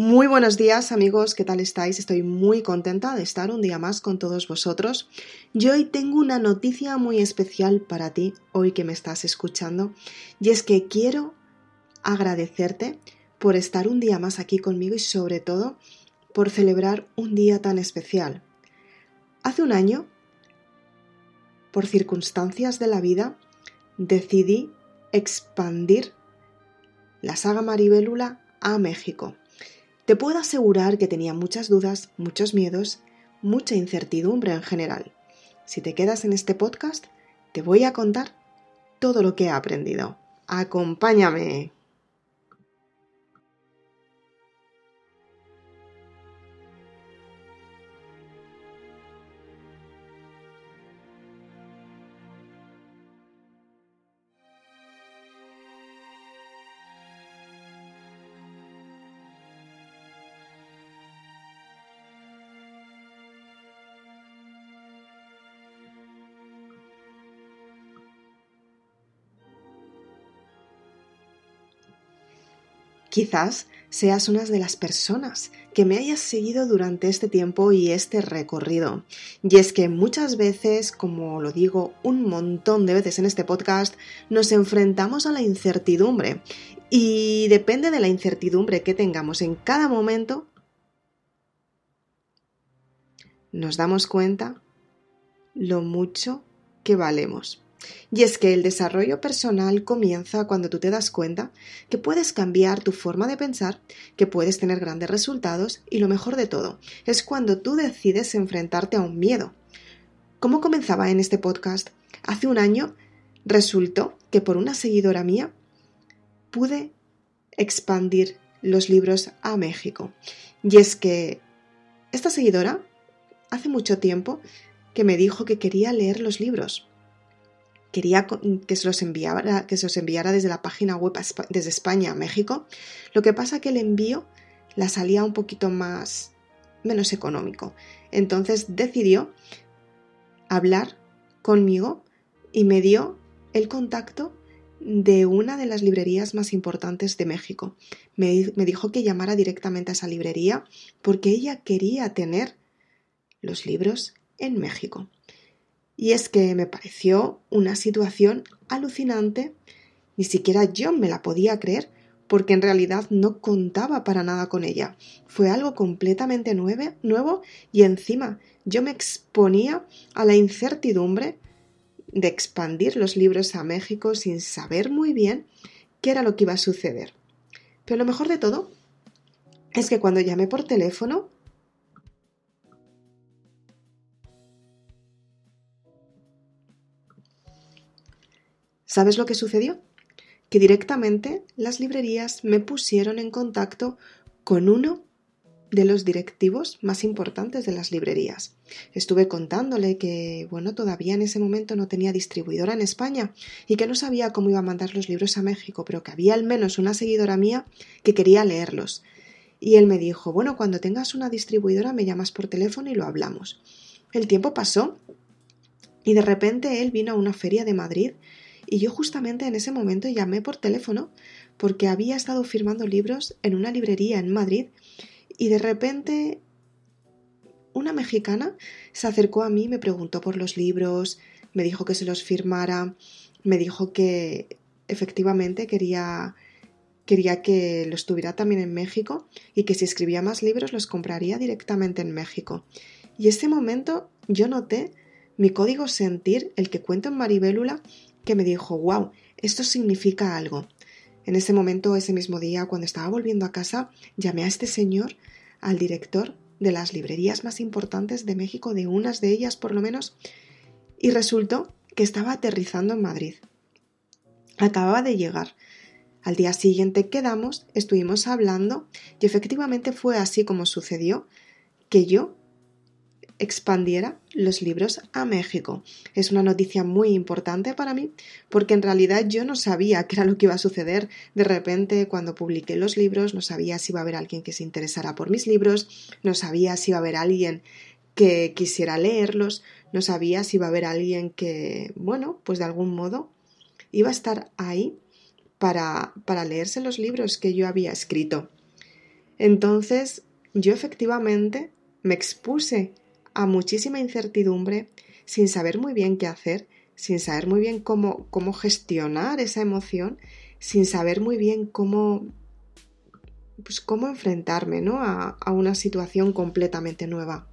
Muy buenos días amigos, ¿qué tal estáis? Estoy muy contenta de estar un día más con todos vosotros. Yo hoy tengo una noticia muy especial para ti, hoy que me estás escuchando, y es que quiero agradecerte por estar un día más aquí conmigo y sobre todo por celebrar un día tan especial. Hace un año, por circunstancias de la vida, decidí expandir la saga Maribélula a México. Te puedo asegurar que tenía muchas dudas, muchos miedos, mucha incertidumbre en general. Si te quedas en este podcast, te voy a contar todo lo que he aprendido. Acompáñame. Quizás seas una de las personas que me hayas seguido durante este tiempo y este recorrido. Y es que muchas veces, como lo digo un montón de veces en este podcast, nos enfrentamos a la incertidumbre. Y depende de la incertidumbre que tengamos en cada momento, nos damos cuenta lo mucho que valemos. Y es que el desarrollo personal comienza cuando tú te das cuenta que puedes cambiar tu forma de pensar, que puedes tener grandes resultados y lo mejor de todo es cuando tú decides enfrentarte a un miedo. ¿Cómo comenzaba en este podcast? Hace un año resultó que por una seguidora mía pude expandir los libros a México. Y es que esta seguidora hace mucho tiempo que me dijo que quería leer los libros quería que se los enviara, que se los enviara desde la página web desde España a México. Lo que pasa que el envío la salía un poquito más menos económico. Entonces decidió hablar conmigo y me dio el contacto de una de las librerías más importantes de México. Me, me, dijo que llamara directamente a esa librería porque ella quería tener los libros en México. Y es que me pareció una situación alucinante, ni siquiera yo me la podía creer, porque en realidad no contaba para nada con ella. Fue algo completamente nuevo y encima yo me exponía a la incertidumbre de expandir los libros a México sin saber muy bien qué era lo que iba a suceder. Pero lo mejor de todo es que cuando llamé por teléfono ¿Sabes lo que sucedió? Que directamente las librerías me pusieron en contacto con uno de los directivos más importantes de las librerías. Estuve contándole que, bueno, todavía en ese momento no tenía distribuidora en España y que no sabía cómo iba a mandar los libros a México, pero que había al menos una seguidora mía que quería leerlos. Y él me dijo, bueno, cuando tengas una distribuidora me llamas por teléfono y lo hablamos. El tiempo pasó y de repente él vino a una feria de Madrid y yo justamente en ese momento llamé por teléfono porque había estado firmando libros en una librería en Madrid y de repente una mexicana se acercó a mí, me preguntó por los libros, me dijo que se los firmara, me dijo que efectivamente quería quería que los tuviera también en México y que si escribía más libros los compraría directamente en México. Y ese momento yo noté mi código sentir, el que cuento en Maribélula, que me dijo, wow, esto significa algo. En ese momento, ese mismo día, cuando estaba volviendo a casa, llamé a este señor, al director de las librerías más importantes de México, de unas de ellas por lo menos, y resultó que estaba aterrizando en Madrid. Acababa de llegar. Al día siguiente quedamos, estuvimos hablando y efectivamente fue así como sucedió que yo expandiera los libros a México. Es una noticia muy importante para mí porque en realidad yo no sabía qué era lo que iba a suceder. De repente, cuando publiqué los libros, no sabía si iba a haber alguien que se interesara por mis libros, no sabía si iba a haber alguien que quisiera leerlos, no sabía si iba a haber alguien que, bueno, pues de algún modo iba a estar ahí para, para leerse los libros que yo había escrito. Entonces, yo efectivamente me expuse a muchísima incertidumbre sin saber muy bien qué hacer, sin saber muy bien cómo, cómo gestionar esa emoción, sin saber muy bien cómo, pues cómo enfrentarme ¿no? a, a una situación completamente nueva.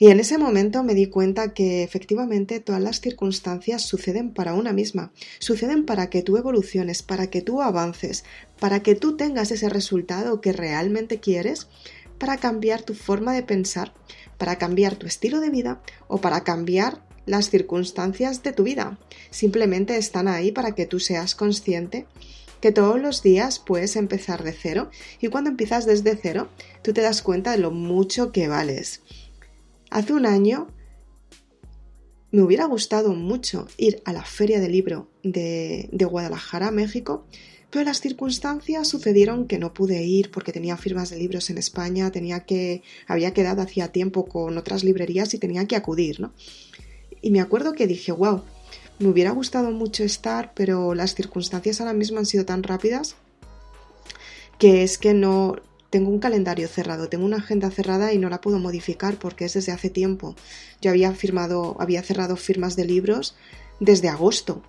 Y en ese momento me di cuenta que efectivamente todas las circunstancias suceden para una misma, suceden para que tú evoluciones, para que tú avances, para que tú tengas ese resultado que realmente quieres, para cambiar tu forma de pensar, para cambiar tu estilo de vida o para cambiar las circunstancias de tu vida. Simplemente están ahí para que tú seas consciente que todos los días puedes empezar de cero y cuando empiezas desde cero tú te das cuenta de lo mucho que vales Hace un año me hubiera gustado mucho ir a la feria del libro de, Guadalajara, México, pero las circunstancias sucedieron que no pude ir porque tenía firmas de libros en España, tenía que, había quedado hacía tiempo con otras librerías y tenía que acudir, ¿no? Y me acuerdo que dije, wow, me hubiera gustado mucho estar, pero las circunstancias ahora mismo han sido tan rápidas que es que no, tengo un calendario cerrado, tengo una agenda cerrada y no la puedo modificar porque es desde hace tiempo. Yo había firmado, había cerrado firmas de libros desde agosto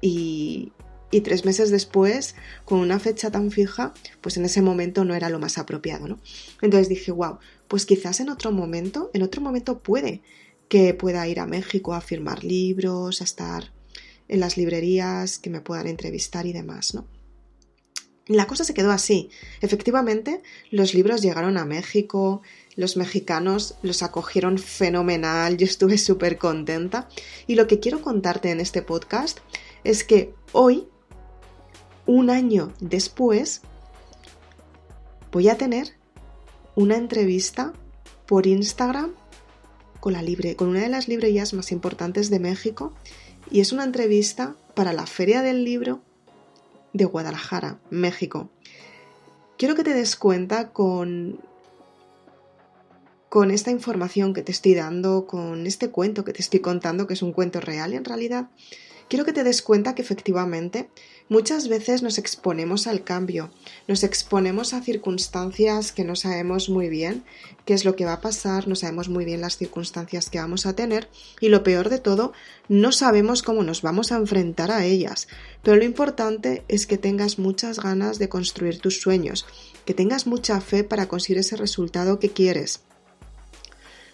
y, y tres meses después, con una fecha tan fija, pues en ese momento no era lo más apropiado, ¿no? Entonces dije, wow, pues quizás en otro momento, en otro momento puede que pueda ir a México a firmar libros, a estar en las librerías, que me puedan entrevistar y demás, ¿no? La cosa se quedó así. Efectivamente, los libros llegaron a México, los mexicanos los acogieron fenomenal, yo estuve súper contenta. Y lo que quiero contarte en este podcast es que hoy, un año después, voy a tener una entrevista por Instagram con, la una de las librerías más importantes de México y es una entrevista para la Feria del Libro de Guadalajara, México. Quiero que te des cuenta con, con esta información que te estoy dando, con este cuento que te estoy contando, que es un cuento real en realidad, quiero que te des cuenta que efectivamente muchas veces nos exponemos al cambio, nos exponemos a circunstancias que no sabemos muy bien qué es lo que va a pasar, no sabemos muy bien las circunstancias que vamos a tener y lo peor de todo, no sabemos cómo nos vamos a enfrentar a ellas. Pero lo importante es que tengas muchas ganas de construir tus sueños, que tengas mucha fe para conseguir ese resultado que quieres.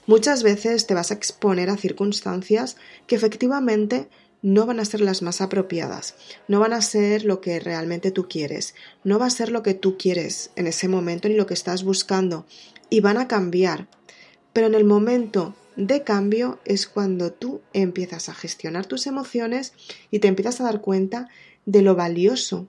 Muchas veces te vas a exponer a circunstancias que efectivamente no van a ser las más apropiadas, no van a ser lo que realmente tú quieres, no va a ser lo que tú quieres en ese momento ni lo que estás buscando y van a cambiar. Pero en el momento de cambio es cuando tú empiezas a gestionar tus emociones y te empiezas a dar cuenta de lo valioso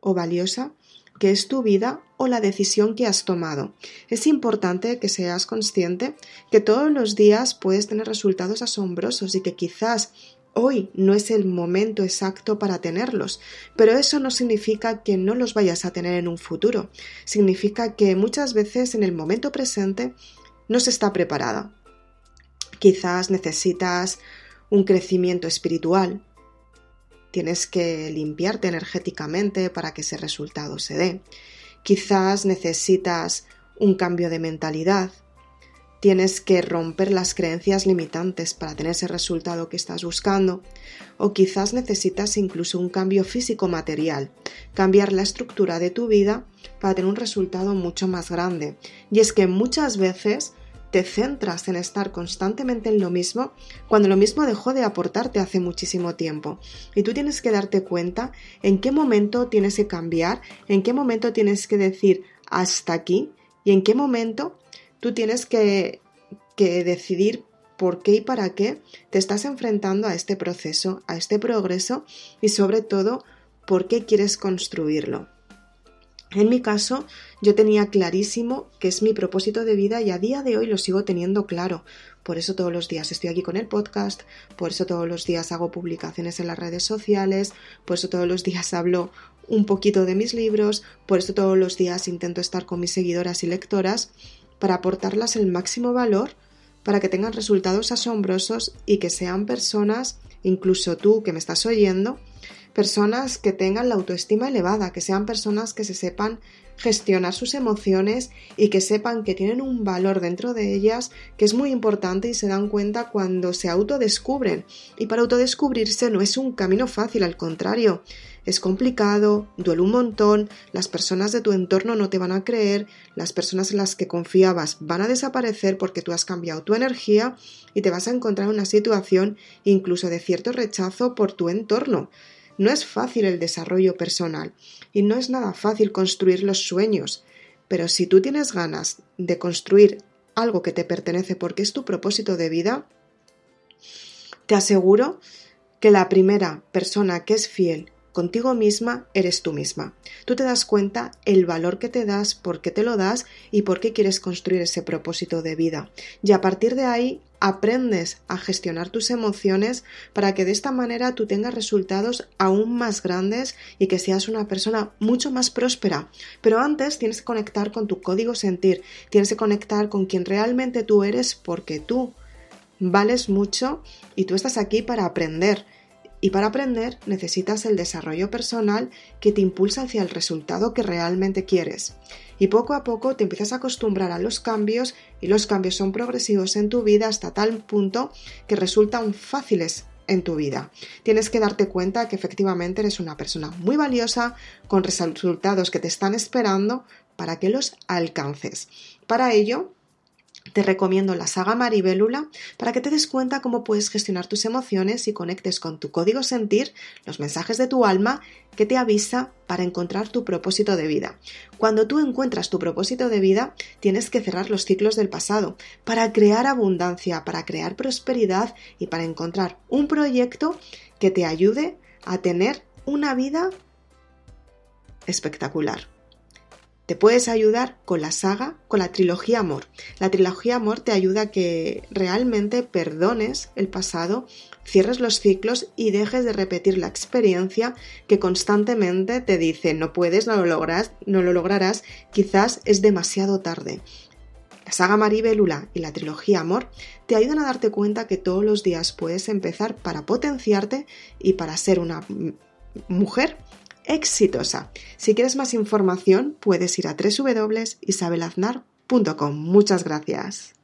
o valiosa que es tu vida o la decisión que has tomado. Es importante que seas consciente que todos los días puedes tener resultados asombrosos y que quizás Hoy no es el momento exacto para tenerlos, pero eso no significa que no los vayas a tener en un futuro. Significa que muchas veces en el momento presente no se está preparada. Quizás necesitas un crecimiento espiritual. Tienes que limpiarte energéticamente para que ese resultado se dé. Quizás necesitas un cambio de mentalidad tienes que romper las creencias limitantes para tener ese resultado que estás buscando, o quizás necesitas incluso un cambio físico material, cambiar la estructura de tu vida para tener un resultado mucho más grande. Y es que muchas veces te centras en estar constantemente en lo mismo cuando lo mismo dejó de aportarte hace muchísimo tiempo. Y tú tienes que darte cuenta en qué momento tienes que cambiar, en qué momento tienes que decir hasta aquí y en qué momento Tú tienes que, decidir por qué y para qué te estás enfrentando a este proceso, a este progreso y sobre todo por qué quieres construirlo. En mi caso, yo tenía clarísimo que es mi propósito de vida y a día de hoy lo sigo teniendo claro. Por eso todos los días estoy aquí con el podcast, por eso todos los días hago publicaciones en las redes sociales, por eso todos los días hablo un poquito de mis libros, por eso todos los días intento estar con mis seguidoras y lectoras para aportarlas el máximo valor para que tengan resultados asombrosos y que sean personas, incluso tú que me estás oyendo, personas que tengan la autoestima elevada, que sean personas que se sepan gestionar sus emociones y que sepan que tienen un valor dentro de ellas que es muy importante y se dan cuenta cuando se autodescubren. Y para autodescubrirse no es un camino fácil, al contrario, es complicado, duele un montón, las personas de tu entorno no te van a creer, las personas en las que confiabas van a desaparecer porque tú has cambiado tu energía y te vas a encontrar en una situación incluso de cierto rechazo por tu entorno. No es fácil el desarrollo personal y no es nada fácil construir los sueños, pero si tú tienes ganas de construir algo que te pertenece porque es tu propósito de vida, te aseguro que la primera persona que es fiel contigo misma eres tú misma. Tú te das cuenta el valor que te das, por qué te lo das y por qué quieres construir ese propósito de vida. Y a partir de ahí aprendes a gestionar tus emociones para que de esta manera tú tengas resultados aún más grandes y que seas una persona mucho más próspera. Pero antes tienes que conectar con tu código sentir, tienes que conectar con quien realmente tú eres porque tú vales mucho y tú estás aquí para aprender y para aprender necesitas el desarrollo personal que te impulsa hacia el resultado que realmente quieres. Y poco a poco te empiezas a acostumbrar a los cambios y los cambios son progresivos en tu vida hasta tal punto que resultan fáciles en tu vida. Tienes que darte cuenta que efectivamente eres una persona muy valiosa con resultados que te están esperando para que los alcances. Para ello, te recomiendo la saga Maribélula para que te des cuenta cómo puedes gestionar tus emociones y conectes con tu código sentir, los mensajes de tu alma que te avisa para encontrar tu propósito de vida. Cuando tú encuentras tu propósito de vida, tienes que cerrar los ciclos del pasado para crear abundancia, para crear prosperidad y para encontrar un proyecto que te ayude a tener una vida espectacular te puedes ayudar con la saga, con la trilogía Amor. La trilogía Amor te ayuda a que realmente perdones el pasado, cierres los ciclos y dejes de repetir la experiencia que constantemente te dice no puedes, no lo logras, no lo lograrás, quizás es demasiado tarde. La saga Maribelula y la trilogía Amor te ayudan a darte cuenta que todos los días puedes empezar para potenciarte y para ser una mujer exitosa. Si quieres más información, puedes ir a www.isabelaznar.com. Muchas gracias.